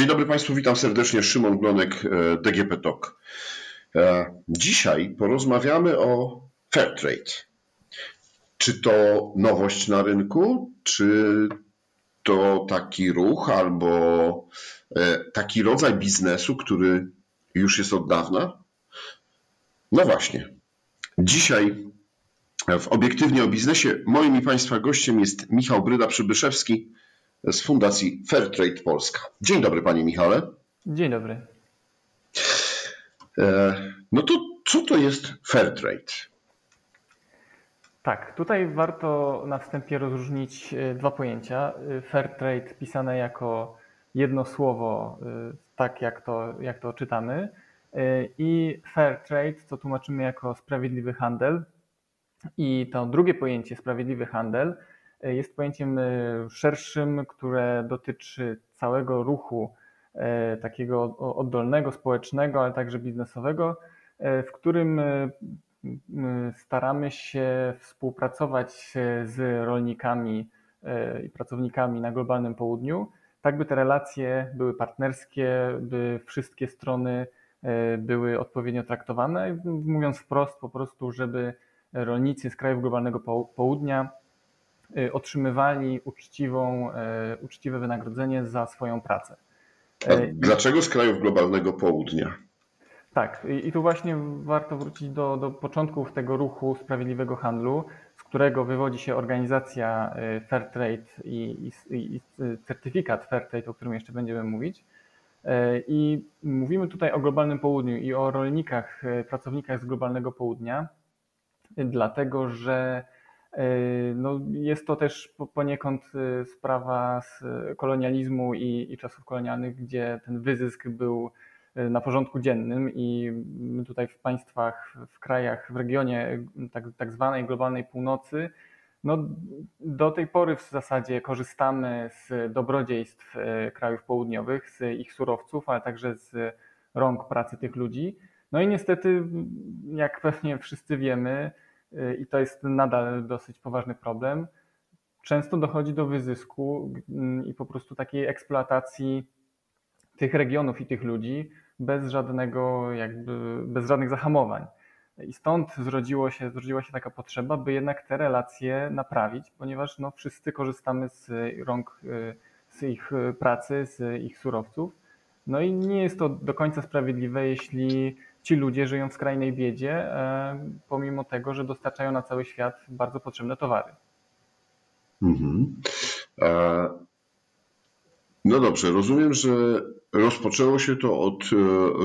Dzień dobry Państwu, witam serdecznie. Szymon Glonek, e, DGP Talk. E, dzisiaj porozmawiamy o Fairtrade. Czy to nowość na rynku, czy to taki ruch albo e, taki rodzaj biznesu, który już jest od dawna? No właśnie. Dzisiaj w Obiektywnie o Biznesie moim i Państwa gościem jest Michał Bryda-Przybyszewski, z Fundacji Fairtrade Polska. Dzień dobry, panie Michale. Dzień dobry. E, no to co to jest Fairtrade? Tak, tutaj warto na wstępie rozróżnić e, dwa pojęcia. E, Fairtrade pisane jako jedno słowo, tak jak to, jak to czytamy, i Fairtrade, co tłumaczymy jako sprawiedliwy handel. I to drugie pojęcie, sprawiedliwy handel, jest pojęciem e, szerszym, które dotyczy całego ruchu e, takiego oddolnego, społecznego, ale także biznesowego, e, w którym staramy się współpracować z rolnikami i pracownikami na globalnym południu, tak by te relacje były partnerskie, by wszystkie strony były odpowiednio traktowane. Mówiąc wprost, po prostu, żeby rolnicy z krajów globalnego południa otrzymywali uczciwą, y, uczciwe wynagrodzenie za swoją pracę. A dlaczego z krajów globalnego południa? Tak, i tu właśnie warto wrócić do, do początków tego ruchu sprawiedliwego handlu, z którego wywodzi się organizacja y, Fairtrade i, i, i certyfikat Fairtrade, o którym jeszcze będziemy mówić. I mówimy tutaj o globalnym południu i o rolnikach, pracownikach z globalnego południa, dlatego że no, jest to też poniekąd e, sprawa z kolonializmu i, i czasów kolonialnych, gdzie ten wyzysk był e, na porządku dziennym i my tutaj w państwach, w krajach, w regionie tak, tak zwanej globalnej północy, no, do tej pory w zasadzie korzystamy z dobrodziejstw krajów południowych, z ich surowców, ale także z rąk pracy tych ludzi. No i niestety, jak pewnie wszyscy wiemy, i to jest nadal dosyć poważny problem. Często dochodzi do wyzysku mm, i po prostu takiej eksploatacji tych regionów i tych ludzi bez żadnego, jakby, bez żadnych zahamowań. I stąd zrodziło się, zrodziła się taka potrzeba, by jednak te relacje naprawić, ponieważ no, wszyscy korzystamy z rąk, y, z ich pracy, z ich surowców. No i nie jest to do końca sprawiedliwe, jeśli ci ludzie żyją w skrajnej biedzie, e, pomimo tego, że dostarczają na cały świat bardzo potrzebne towary. Mhm. E, no dobrze, rozumiem, że rozpoczęło się to od e,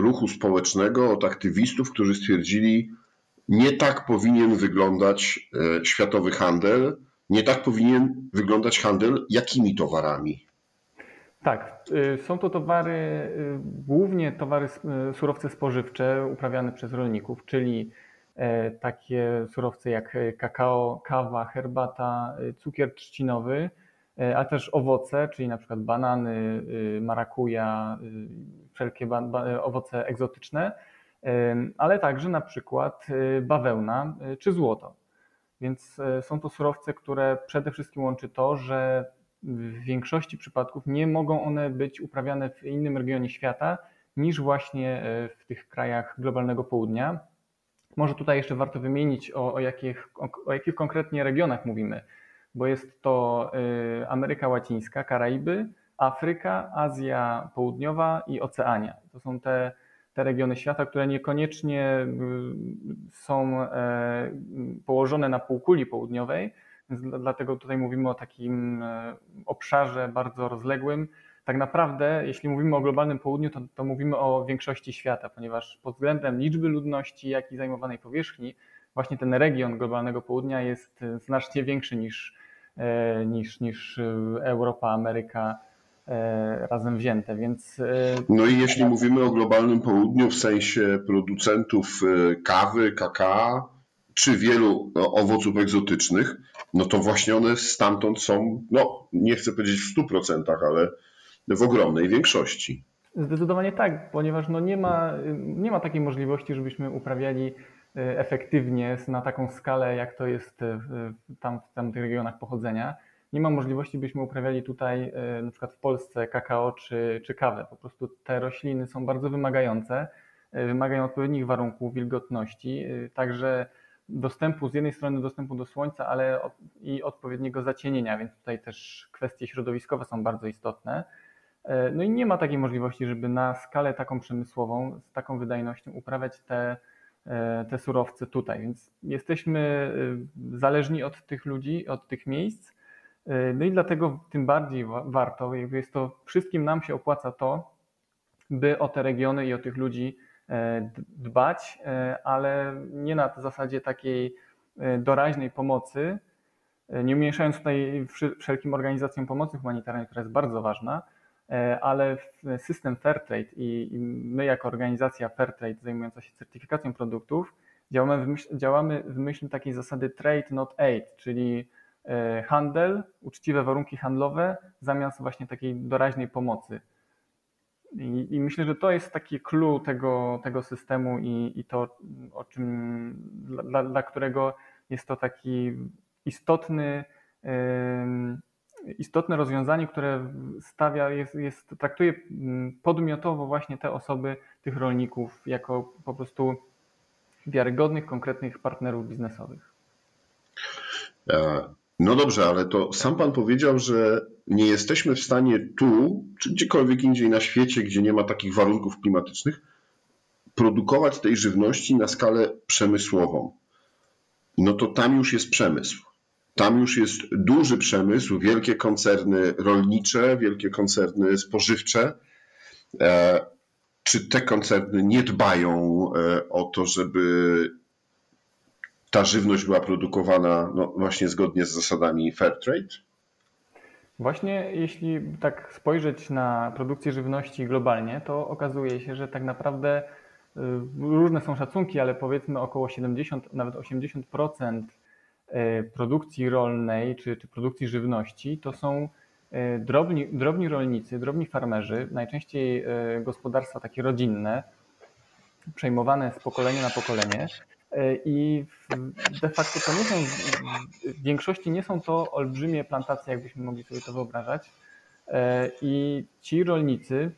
ruchu społecznego, od aktywistów, którzy stwierdzili, nie tak powinien wyglądać światowy handel, nie tak powinien wyglądać handel jakimi towarami. Tak, y, są to towary, y, głównie towary, y, surowce spożywcze uprawiane przez rolników, czyli e, takie surowce jak kakao, kawa, herbata, cukier trzcinowy, e, ale też owoce, czyli na przykład banany, marakuja, wszelkie owoce egzotyczne, ale także na przykład bawełna czy złoto. Więc e, są to surowce, które przede wszystkim łączy to, że w większości przypadków nie mogą one być uprawiane w innym regionie świata niż właśnie e, w tych krajach globalnego południa. Może tutaj jeszcze warto wymienić o, o, jakich, o, o jakich konkretnie regionach mówimy, bo jest to e, Ameryka Łacińska, Karaiby, Afryka, Azja Południowa i Oceania. To są te, te regiony świata, które niekoniecznie są e, położone na półkuli południowej, więc dlatego tutaj mówimy o takim e, obszarze bardzo rozległym. Tak naprawdę, jeśli mówimy o globalnym południu, to, to mówimy o większości świata, ponieważ pod względem liczby ludności, jak i zajmowanej powierzchni, właśnie ten region globalnego południa jest e, znacznie większy niż, e, niż, niż Europa, Ameryka razem wzięte, więc... No i jeśli mówimy o globalnym południu w sensie producentów kawy, kakao, czy wielu owoców egzotycznych, no to właśnie one stamtąd są, no nie chcę powiedzieć w 100%, ale w ogromnej większości. Zdecydowanie tak, ponieważ no nie, ma, nie ma takiej możliwości, żebyśmy uprawiali e, efektywnie na taką skalę, jak to jest w, tam w tamtych regionach pochodzenia. nie ma możliwości, byśmy uprawiali tutaj na przykład w Polsce kakao czy, czy kawę. Po prostu te rośliny są bardzo wymagające, wymagają odpowiednich warunków wilgotności, także dostępu, z jednej strony dostępu do słońca, ale i odpowiedniego zacienienia, więc tutaj też kwestie środowiskowe są bardzo istotne. E, no i nie ma takiej możliwości, żeby na skalę taką przemysłową, z taką wydajnością uprawiać te, e, te surowce tutaj, więc jesteśmy e, zależni od tych ludzi, od tych miejsc. No i dlatego tym bardziej warto, jakby jest to, wszystkim nam się opłaca to, by o te regiony i o tych ludzi dbać, e, ale nie na zasadzie takiej e, doraźnej pomocy, nie umniejszając tutaj wszelkim organizacjom pomocy humanitarnej, która jest bardzo ważna, ale system Fairtrade i my jako organizacja Fairtrade zajmująca się certyfikacją produktów działamy w myśl, działamy w myśl takiej zasady trade not aid, czyli handel, uczciwe warunki handlowe zamiast właśnie takiej doraźnej pomocy. I, I, myślę, że to jest taki clue tego, tego systemu i, i to, o czym, dla, dla którego jest to taki istotny, istotne rozwiązanie, które stawia, jest, jest, traktuje podmiotowo właśnie te osoby, tych rolników, jako po prostu wiarygodnych, konkretnych partnerów biznesowych. No dobrze, ale to sam pan powiedział, że nie jesteśmy w stanie tu, czy gdziekolwiek indziej na świecie, gdzie nie ma takich warunków klimatycznych, produkować tej żywności na skalę przemysłową. No to tam już jest przemysł. Tam już jest duży przemysł, wielkie koncerny rolnicze, wielkie koncerny spożywcze. E, czy te koncerny nie dbają e, o to, żeby ta żywność była produkowana no, właśnie zgodnie z zasadami fair trade? Właśnie jeśli tak spojrzeć na produkcję żywności globalnie, to okazuje się, że tak naprawdę y, różne są szacunki, ale powiedzmy około 70, nawet 80% y, produkcji rolnej czy, czy produkcji żywności to są y, drobni, drobni rolnicy, drobni farmerzy, najczęściej gospodarstwa takie rodzinne, przejmowane z pokolenia na pokolenie, I de facto to nie są, w większości nie są to olbrzymie plantacje, jakbyśmy mogli sobie to wyobrażać. E, I ci rolnicy,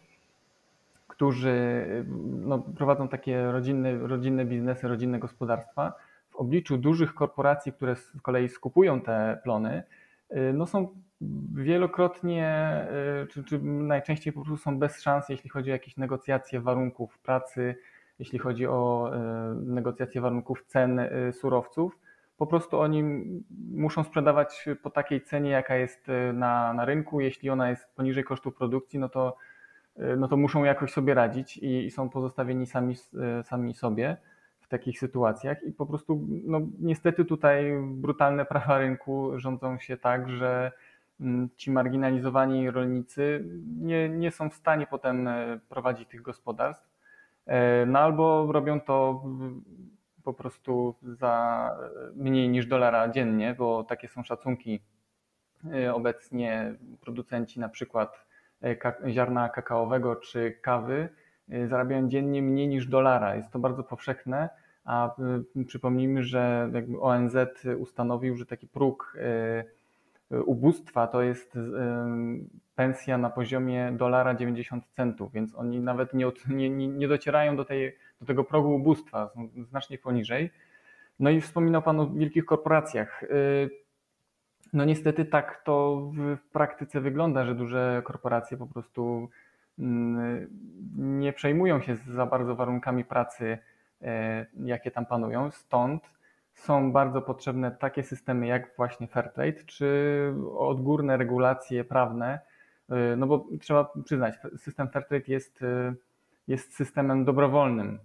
którzy no, prowadzą takie rodzinne, rodzinne biznesy, rodzinne gospodarstwa, w obliczu dużych korporacji, które z kolei skupują te plony, e, no są wielokrotnie, czy, czy najczęściej po prostu są bez szans, jeśli chodzi o jakieś negocjacje warunków pracy, jeśli chodzi o e, negocjacje warunków cen e, surowców. Po prostu oni muszą sprzedawać po takiej cenie, jaka jest e, na, na rynku. Jeśli ona jest poniżej kosztu produkcji, no to, no to muszą jakoś sobie radzić i, i są pozostawieni sami, sami sobie w takich sytuacjach. I po prostu, no, niestety, tutaj brutalne prawa rynku rządzą się tak, że mm, ci marginalizowani rolnicy nie, nie są w stanie potem prowadzić tych gospodarstw no albo robią to po prostu za mniej niż dolara dziennie, bo takie są szacunki. E, obecnie producenci na przykład e, ziarna kakaowego czy kawy zarabiają dziennie mniej niż dolara. Jest to bardzo powszechne, a przypomnijmy, że ONZ ustanowił, że taki próg ubóstwa to jest pensja na poziomie dolara 90 centów, więc oni nawet nie, nie, nie docierają do, tej, do tego progu ubóstwa, są znacznie poniżej. No i wspominał Pan o wielkich korporacjach. Y, no niestety tak to w praktyce wygląda, że duże korporacje po prostu mm, nie przejmują się za bardzo warunkami pracy, y, jakie tam panują. Stąd są bardzo potrzebne takie systemy jak właśnie Fairtrade, czy odgórne regulacje prawne, y, no bo trzeba przyznać, system Fairtrade jest, y, jest systemem dobrowolnym.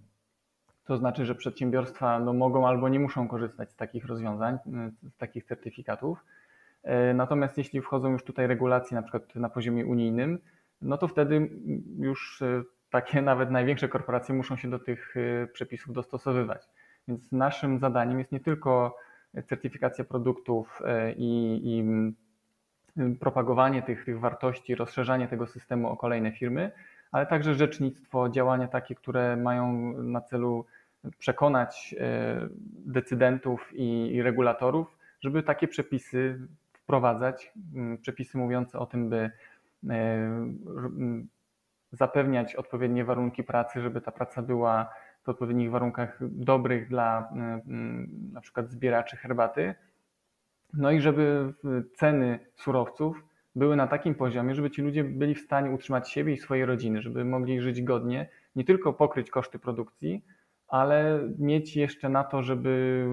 To znaczy, że przedsiębiorstwa no, mogą albo nie muszą korzystać z takich rozwiązań, y, z takich certyfikatów. Natomiast jeśli wchodzą już tutaj regulacje na przykład na poziomie unijnym, no to wtedy już takie nawet największe korporacje muszą się do tych przepisów dostosowywać. Więc naszym zadaniem jest nie tylko certyfikacja produktów e, i, i propagowanie tych, tych wartości, rozszerzanie tego systemu o kolejne firmy, ale także rzecznictwo, działania takie, które mają na celu przekonać e, decydentów i, i regulatorów, żeby takie przepisy wprowadzać przepisy mówiące o tym, by zapewniać odpowiednie warunki pracy, żeby ta praca była w odpowiednich warunkach dobrych dla na przykład zbieraczy herbaty. No i żeby ceny surowców były na takim poziomie, żeby ci ludzie byli w stanie utrzymać siebie i swoje rodziny, żeby mogli żyć godnie, nie tylko pokryć koszty produkcji, ale mieć jeszcze na to, żeby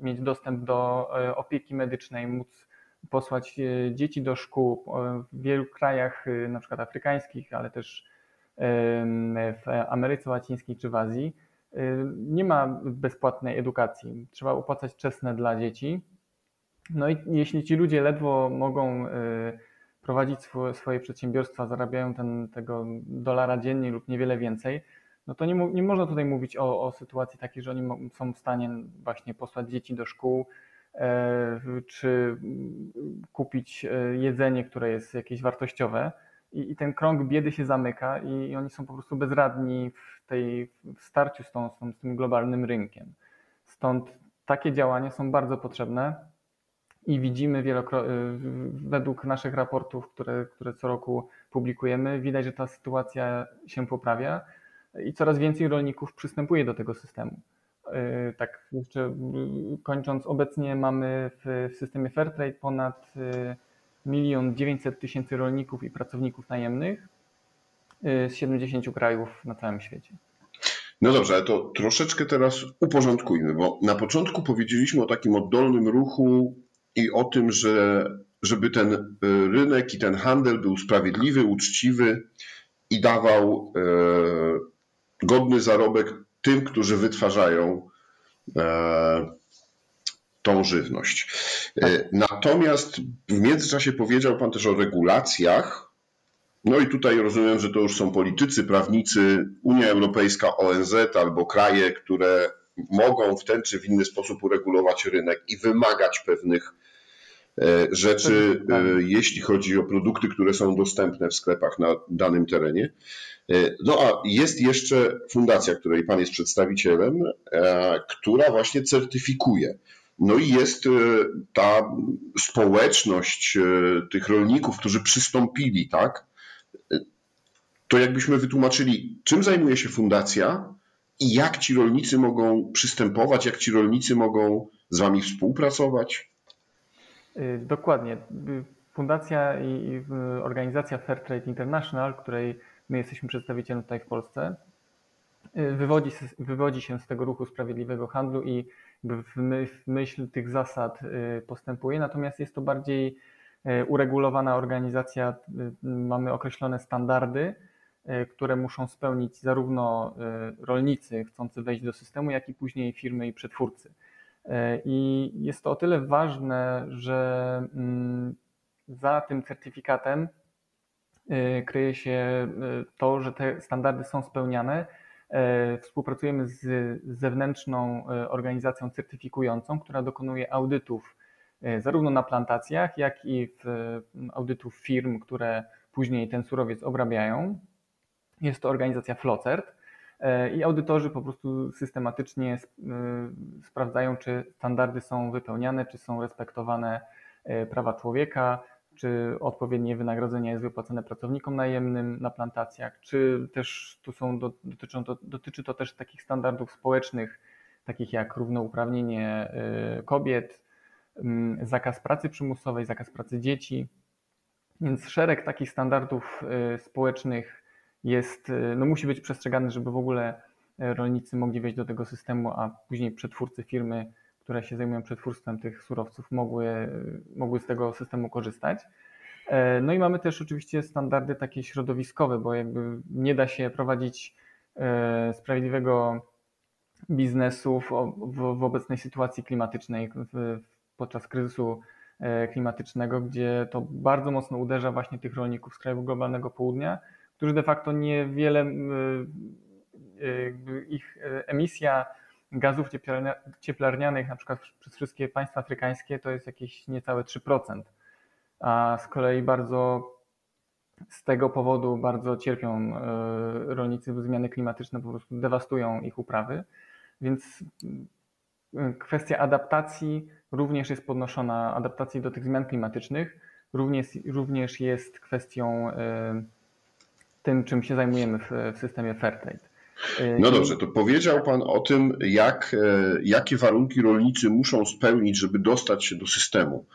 mieć dostęp do e, opieki medycznej, móc posłać e, dzieci do szkół w wielu krajach, e, na przykład afrykańskich, ale też w Ameryce Łacińskiej czy w Azji. Nie ma bezpłatnej edukacji. Trzeba opłacać czesne dla dzieci. No i jeśli ci ludzie ledwo mogą prowadzić swoje przedsiębiorstwa, zarabiają ten, tego dolara dziennie lub niewiele więcej, no to nie, nie można tutaj mówić o, o sytuacji takiej, że oni są w stanie właśnie posłać dzieci do szkół, e, czy kupić e, jedzenie, które jest jakieś wartościowe. I, i ten krąg biedy się zamyka i, i, oni są po prostu bezradni w tej w starciu z, tą, z, tym globalnym rynkiem. Stąd takie działania są bardzo potrzebne i widzimy wielokrotnie, według naszych raportów, które, które co roku publikujemy, widać, że ta sytuacja się poprawia i coraz więcej rolników przystępuje do tego systemu. Y, tak jeszcze y, kończąc, obecnie mamy w, systemie Fairtrade ponad y, milion dziewięćset tysięcy rolników i pracowników najemnych z 70 krajów na całym świecie. No dobrze, to troszeczkę teraz uporządkujmy, bo na początku powiedzieliśmy o takim oddolnym ruchu i o tym, że żeby ten rynek i ten handel był sprawiedliwy, uczciwy i dawał godny zarobek tym, którzy wytwarzają e, tą żywność. E, natomiast w międzyczasie powiedział Pan też o regulacjach. No i tutaj rozumiem, że to już są politycy, prawnicy, Unia Europejska, ONZ albo kraje, które mogą w ten czy w inny sposób uregulować rynek i wymagać pewnych e, rzeczy, jeśli chodzi o produkty, które są dostępne w sklepach na danym terenie. E, no a jest jeszcze fundacja, której Pan jest przedstawicielem, e, która właśnie certyfikuje. No i jest e, ta społeczność tych rolników, którzy przystąpili, tak? To jakbyśmy wytłumaczyli, czym zajmuje się fundacja i jak ci rolnicy mogą przystępować, jak ci rolnicy mogą z Wami współpracować? Dokładnie. Fundacja i organizacja Fairtrade International, której my jesteśmy przedstawicielem tutaj w Polsce, wywodzi, wywodzi się z tego ruchu sprawiedliwego handlu i w myśl tych zasad y, postępuje, natomiast jest to bardziej y, uregulowana organizacja, mamy określone standardy, które muszą spełnić zarówno rolnicy chcący wejść do systemu, jak i później firmy i przetwórcy. I jest to o tyle ważne, że mm, za tym certyfikatem Y, kryje się y, to, że te standardy są spełniane. Y, współpracujemy z zewnętrzną organizacją certyfikującą, która dokonuje audytów zarówno na plantacjach, jak i w audytów firm, które później ten surowiec obrabiają. Jest to organizacja Flocert i audytorzy po prostu systematycznie sprawdzają, czy standardy są wypełniane, czy są respektowane prawa człowieka, czy odpowiednie wynagrodzenie jest wypłacone pracownikom najemnym na plantacjach, czy też tu są, dotyczą to, dotyczy to też takich standardów społecznych, takich jak równouprawnienie y, kobiet, mm, zakaz pracy przymusowej, zakaz pracy dzieci. Więc szereg takich standardów y, społecznych jest, y, no musi być przestrzegany, żeby w ogóle rolnicy mogli wejść do tego systemu, a później przetwórcy firmy które się zajmują przetwórstwem tych surowców, mogły, mogły z tego systemu korzystać. E, no i mamy też oczywiście standardy takie środowiskowe, bo jakby nie da się prowadzić e, sprawiedliwego biznesu w, w, w obecnej sytuacji klimatycznej, w, podczas kryzysu e, klimatycznego, gdzie to bardzo mocno uderza właśnie tych rolników z krajów globalnego południa, którzy de facto niewiele ich emisja gazów cieplarnianych, na przykład przez wszystkie państwa afrykańskie, to jest jakieś niecałe 3%. A z kolei bardzo z tego powodu bardzo cierpią e, rolnicy, bo zmiany klimatyczne po prostu dewastują ich uprawy. Więc kwestia adaptacji również jest podnoszona, adaptacji do tych zmian klimatycznych, również, również jest kwestią tym, czym się zajmujemy w, w systemie Fairtrade. No dobrze, to powiedział Pan o tym, jak, jakie warunki rolnicy muszą spełnić, żeby dostać się do systemu.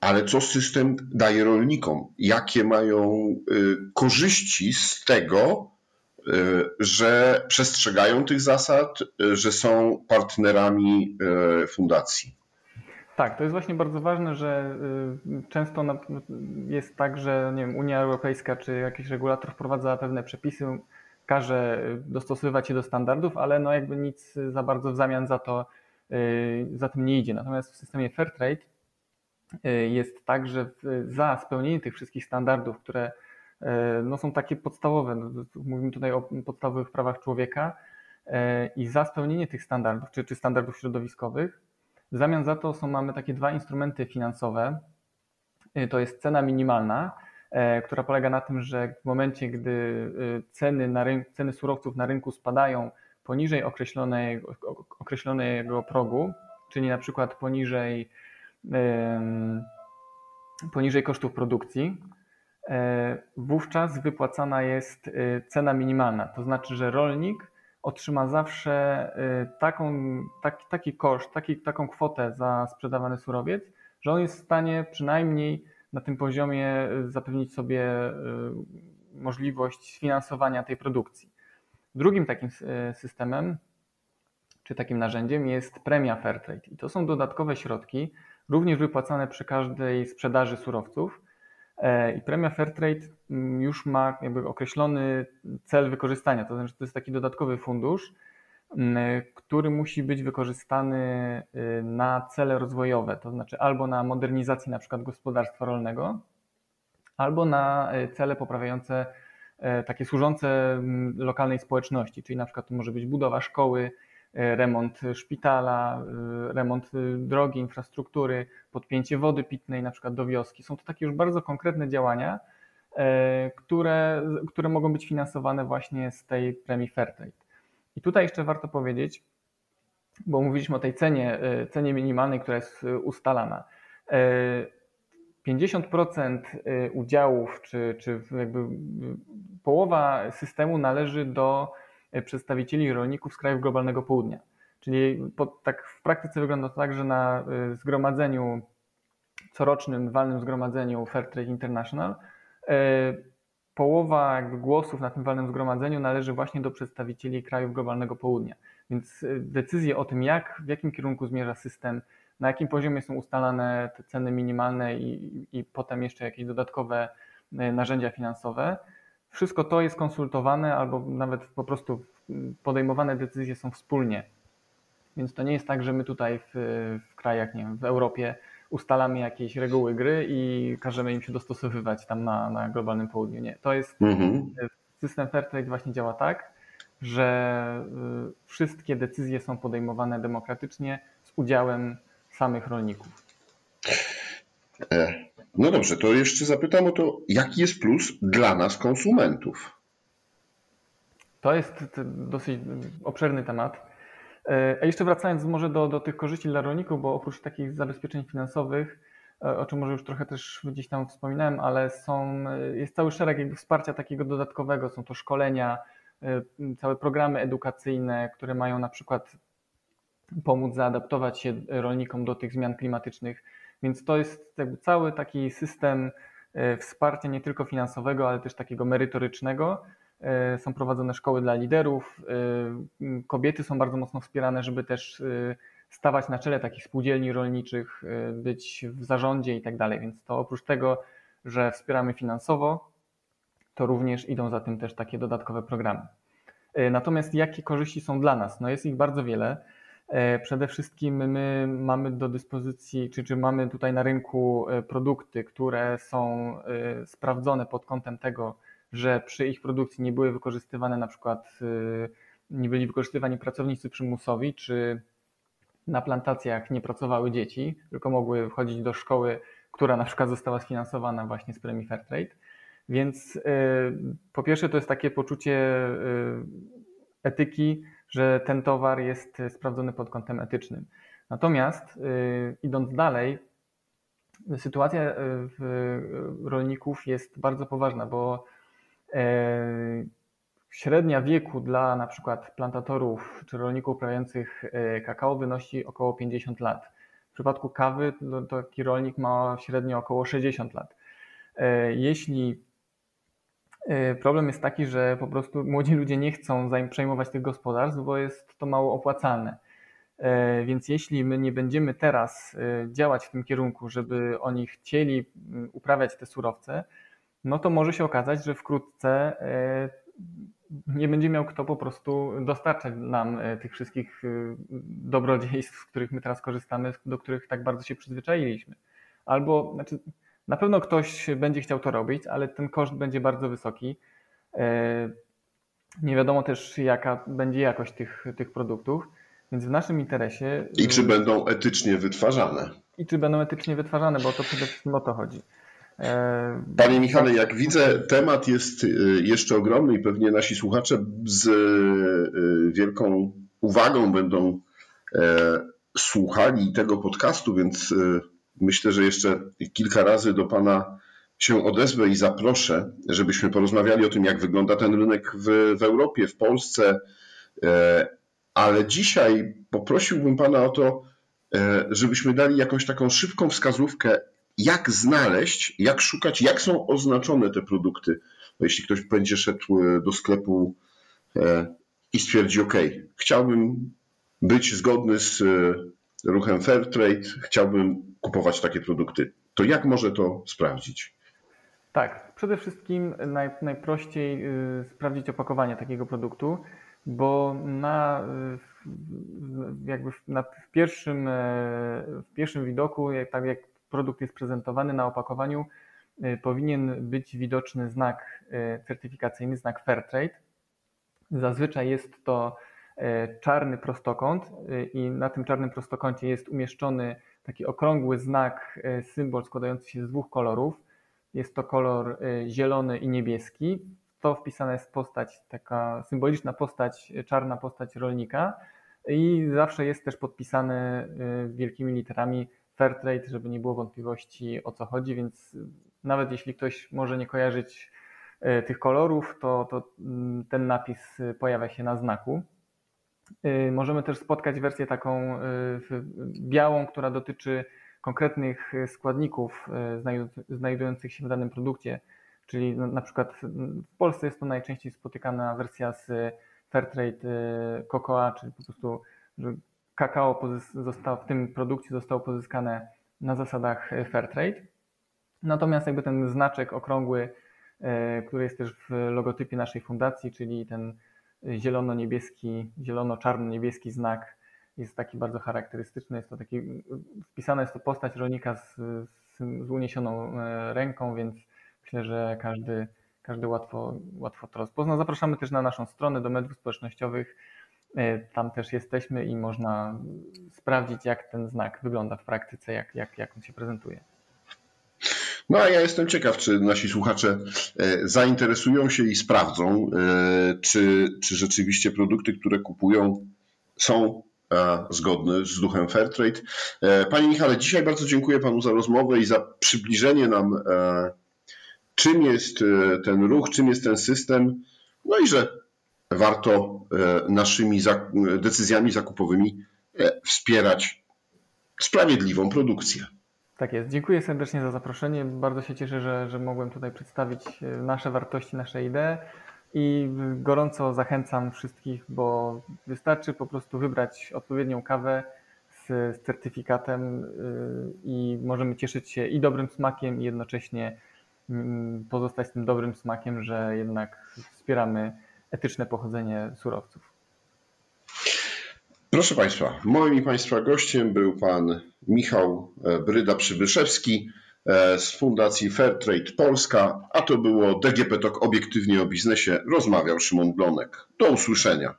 Ale co system daje rolnikom? Jakie mają korzyści z tego, że przestrzegają tych zasad, że są partnerami fundacji. Tak, to jest właśnie bardzo ważne, że często jest tak, że nie wiem, Unia Europejska czy jakiś regulator wprowadza pewne przepisy, każe dostosowywać się do standardów, ale no jakby nic za bardzo w zamian za to za tym nie idzie. Natomiast w systemie Fairtrade jest tak, że za spełnienie tych wszystkich standardów, które E, no są takie podstawowe. No, mówimy tutaj o podstawowych prawach człowieka i za spełnienie tych standardów, czy, czy standardów środowiskowych, w zamian za to są, mamy takie dwa instrumenty finansowe. To jest cena minimalna, która polega na tym, że w momencie, gdy ceny, na rynku, ceny surowców na rynku spadają poniżej określonego, określonego progu, czyli na przykład poniżej, poniżej kosztów produkcji, E, wówczas wypłacana jest e, cena minimalna. To znaczy, że rolnik otrzyma zawsze e, taką, taki, taki koszt, taki, taką kwotę za sprzedawany surowiec, że on jest w stanie przynajmniej na tym poziomie zapewnić sobie możliwość sfinansowania tej produkcji. Drugim takim systemem, czy takim narzędziem jest premia Fairtrade. I to są dodatkowe środki, również wypłacane przy każdej sprzedaży surowców, E, I premia Fairtrade mm, już ma jakby określony cel wykorzystania, to znaczy to jest taki dodatkowy fundusz, który musi być wykorzystany y, na cele rozwojowe, to znaczy albo na modernizację na przykład gospodarstwa rolnego, albo na y, cele poprawiające e, takie służące lokalnej społeczności, czyli na przykład to może być budowa szkoły, remont szpitala, remont drogi, infrastruktury, podpięcie wody pitnej na przykład do wioski. Są to takie już bardzo konkretne działania, które, które mogą być finansowane właśnie z tej premii Fairtrade. I tutaj jeszcze warto powiedzieć, bo mówiliśmy o tej cenie, cenie minimalnej, która jest ustalana. 50% udziałów, czy, czy jakby połowa systemu należy do E, przedstawicieli rolników z krajów globalnego południa. Czyli po, tak w praktyce wygląda to tak, że na e, zgromadzeniu, corocznym walnym zgromadzeniu Fairtrade International e, połowa jakby głosów na tym walnym zgromadzeniu należy właśnie do przedstawicieli krajów globalnego południa. Więc decyzje o tym, jak, w jakim kierunku zmierza system, na jakim poziomie są ustalane te ceny minimalne i, i potem jeszcze jakieś dodatkowe narzędzia finansowe, wszystko to jest konsultowane albo nawet po prostu podejmowane decyzje są wspólnie. Więc to nie jest tak, że my tutaj w, w krajach, nie wiem, w Europie ustalamy jakieś reguły gry i każemy im się dostosowywać tam na, na globalnym południu. Nie, to jest mhm. system Fairtrade właśnie działa tak, że y, wszystkie decyzje są podejmowane demokratycznie z udziałem samych rolników. E, no dobrze, to jeszcze zapytam o to, jaki jest plus dla nas, konsumentów? To jest dosyć obszerny temat. E, a jeszcze wracając może do, do tych korzyści dla rolników, bo oprócz takich zabezpieczeń finansowych, e, o czym może już trochę też gdzieś tam wspominałem, ale są, jest cały szereg jakby wsparcia takiego dodatkowego. Są to szkolenia, całe programy edukacyjne, które mają na przykład pomóc zaadaptować się rolnikom do tych zmian klimatycznych więc to jest cały taki system e, wsparcia nie tylko finansowego, ale też takiego merytorycznego. E, są prowadzone szkoły dla liderów. E, kobiety są bardzo mocno wspierane, żeby też stawać na czele takich spółdzielni rolniczych, być w zarządzie i tak dalej. Więc to oprócz tego, że wspieramy finansowo, to również idą za tym też takie dodatkowe programy. Natomiast jakie korzyści są dla nas? No jest ich bardzo wiele. E, przede wszystkim my mamy do dyspozycji, czy, czy mamy tutaj na rynku e, produkty, które są e, sprawdzone pod kątem tego, że przy ich produkcji nie były wykorzystywane na przykład, nie byli wykorzystywani pracownicy przymusowi, czy na plantacjach nie pracowały dzieci, tylko mogły wchodzić do szkoły, która na przykład została sfinansowana właśnie z premii Fairtrade. Więc po pierwsze to jest takie poczucie etyki, że ten towar jest sprawdzony pod kątem etycznym. Natomiast idąc dalej, sytuacja rolników jest bardzo poważna, bo średnia wieku dla na przykład plantatorów czy rolników uprawiających kakao wynosi około 50 lat. W przypadku kawy to taki rolnik ma średnio około 60 lat. E, jeśli e, problem jest taki, że po prostu młodzi ludzie nie chcą przejmować tych gospodarstw, bo jest to mało opłacalne. E, więc jeśli my nie będziemy teraz działać w tym kierunku, żeby oni chcieli uprawiać te surowce, no to może się okazać, że wkrótce nie będzie miał kto po prostu dostarczać nam e, tych wszystkich e, dobrodziejstw, z których my teraz korzystamy, do których tak bardzo się przyzwyczailiśmy. Albo, znaczy, na pewno ktoś będzie chciał to robić, ale ten koszt będzie bardzo wysoki. E, nie wiadomo też, jaka będzie jakość tych, tych produktów, więc w naszym interesie. I czy będą etycznie wytwarzane. I czy będą etycznie wytwarzane, bo to przede wszystkim o to chodzi. E, Panie Michale, jak widzę, temat jest e, jeszcze ogromny i pewnie nasi słuchacze z e, wielką uwagą będą słuchali tego podcastu, więc myślę, że jeszcze kilka razy do Pana się odezwę i zaproszę, żebyśmy porozmawiali o tym, jak wygląda ten rynek w, w Europie, w Polsce. Ale dzisiaj poprosiłbym Pana o to, żebyśmy dali jakąś taką szybką wskazówkę, jak znaleźć, jak szukać, jak są oznaczone te produkty. Bo jeśli ktoś będzie szedł e, do sklepu e, i stwierdzi, OK, chciałbym być zgodny z e, ruchem Fairtrade, chciałbym kupować takie produkty, to jak może to sprawdzić? Tak, przede wszystkim naj, najprościej sprawdzić opakowanie takiego produktu, bo na, jakby na, w, pierwszym, w pierwszym widoku, tak jak produkt jest prezentowany na opakowaniu, y, powinien być widoczny znak y, certyfikacyjny, znak Fairtrade. Zazwyczaj jest to y, czarny prostokąt i na tym czarnym prostokącie jest umieszczony taki okrągły znak, symbol składający się z dwóch kolorów. Jest to kolor zielony i niebieski. To wpisana jest postać, taka symboliczna postać, czarna postać rolnika i zawsze jest też podpisany wielkimi literami Fairtrade, żeby nie było wątpliwości o co chodzi, więc nawet jeśli ktoś może nie kojarzyć e, tych kolorów, to, to mm, ten napis pojawia się na znaku. Możemy też spotkać wersję taką białą, która dotyczy konkretnych składników znajdujących się w danym produkcie, czyli na przykład w Polsce jest to najczęściej spotykana wersja z Fairtrade Cocoa, czyli po prostu kakao w tym produkcie zostało pozyskane na zasadach e, Fairtrade. Natomiast jakby ten znaczek okrągły, e, który jest też w logotypie naszej fundacji, czyli ten zielono-niebieski, zielono-czarno-niebieski znak jest taki bardzo charakterystyczny. Jest to taki, wpisana jest to postać rolnika z, z, z uniesioną e, ręką, więc myślę, że każdy, każdy łatwo, łatwo to rozpozna. Zapraszamy też na naszą stronę do mediów społecznościowych tam też jesteśmy i można sprawdzić, jak ten znak wygląda w praktyce, jak, jak, jak on się prezentuje. No a ja jestem ciekaw, czy nasi słuchacze e, zainteresują się i sprawdzą, e, czy, czy rzeczywiście produkty, które kupują, są zgodne z duchem Fairtrade. Panie Michale, dzisiaj bardzo dziękuję Panu za rozmowę i za przybliżenie nam, czym jest ten ruch, czym jest ten system, no i że warto e, naszymi decyzjami zakupowymi e, wspierać sprawiedliwą produkcję. Tak jest. Dziękuję serdecznie za zaproszenie. Bardzo się cieszę, że, że mogłem tutaj przedstawić e, nasze wartości, nasze idee i gorąco zachęcam wszystkich, bo wystarczy po prostu wybrać odpowiednią kawę z, z certyfikatem i możemy cieszyć się i dobrym smakiem i jednocześnie mm, pozostać tym dobrym smakiem, że jednak wspieramy etyczne pochodzenie surowców. Proszę Państwa, moim i Państwa gościem był Pan Michał e, Bryda-Przybyszewski e, z Fundacji Fairtrade Polska, a to było DGP Talk obiektywnie o biznesie. Rozmawiał Szymon Blonek. Do usłyszenia.